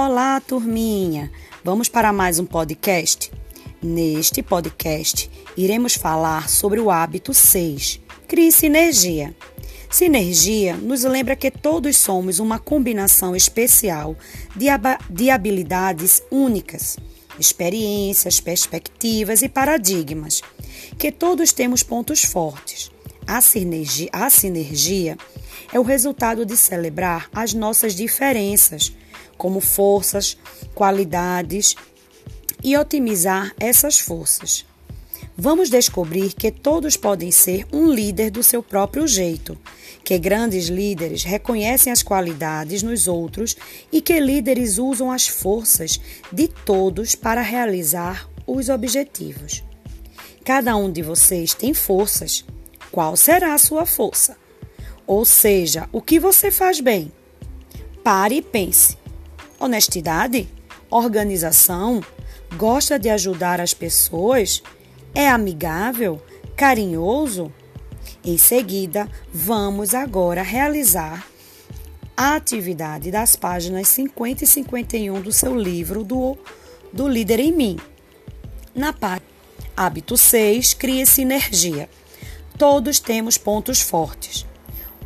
Olá, turminha! Vamos para mais um podcast? Neste podcast, iremos falar sobre o hábito 6. Crie sinergia. Sinergia nos lembra que todos somos uma combinação especial de, de habilidades únicas, experiências, perspectivas e paradigmas, que todos temos pontos fortes. A sinergia, a sinergia é o resultado de celebrar as nossas diferenças como forças, qualidades e otimizar essas forças. Vamos descobrir que todos podem ser um líder do seu próprio jeito, que grandes líderes reconhecem as qualidades nos outros e que líderes usam as forças de todos para realizar os objetivos. Cada um de vocês tem forças. Qual será a sua força? Ou seja, o que você faz bem? Pare e pense honestidade, organização, gosta de ajudar as pessoas, é amigável, carinhoso? Em seguida, vamos agora realizar a atividade das páginas 50 e 51 do seu livro do, do Líder em Mim. Na página Hábito 6, cria sinergia. Todos temos pontos fortes.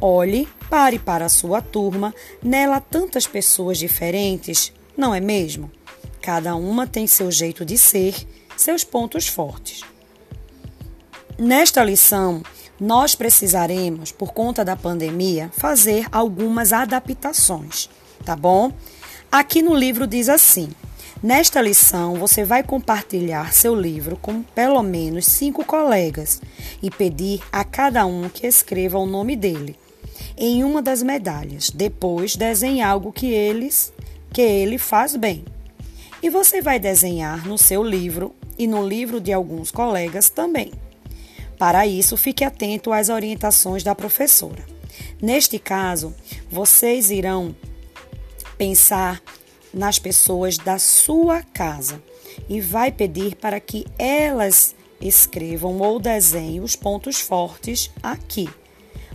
Olhe, pare para a sua turma, nela tantas pessoas diferentes, não é mesmo? Cada uma tem seu jeito de ser, seus pontos fortes. Nesta lição, nós precisaremos, por conta da pandemia, fazer algumas adaptações, tá bom? Aqui no livro diz assim: Nesta lição, você vai compartilhar seu livro com pelo menos cinco colegas e pedir a cada um que escreva o nome dele em uma das medalhas. Depois, desenhe algo que eles que ele faz bem. E você vai desenhar no seu livro e no livro de alguns colegas também. Para isso, fique atento às orientações da professora. Neste caso, vocês irão pensar nas pessoas da sua casa e vai pedir para que elas escrevam ou desenhem os pontos fortes aqui.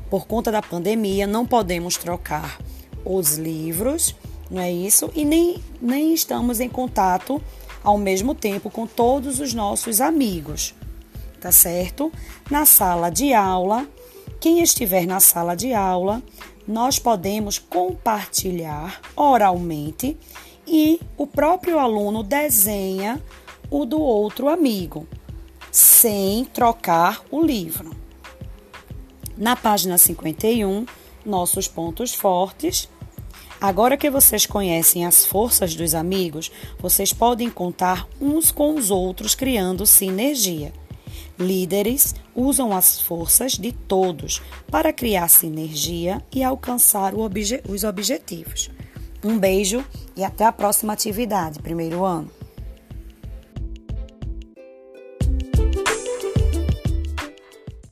Por conta da pandemia, não podemos trocar os livros, não é isso? E nem, nem estamos em contato ao mesmo tempo com todos os nossos amigos, tá certo? Na sala de aula, quem estiver na sala de aula, nós podemos compartilhar oralmente e o próprio aluno desenha o do outro amigo, sem trocar o livro. Na página 51, nossos pontos fortes. Agora que vocês conhecem as forças dos amigos, vocês podem contar uns com os outros, criando sinergia. Líderes usam as forças de todos para criar sinergia e alcançar obje os objetivos. Um beijo e até a próxima atividade, primeiro ano.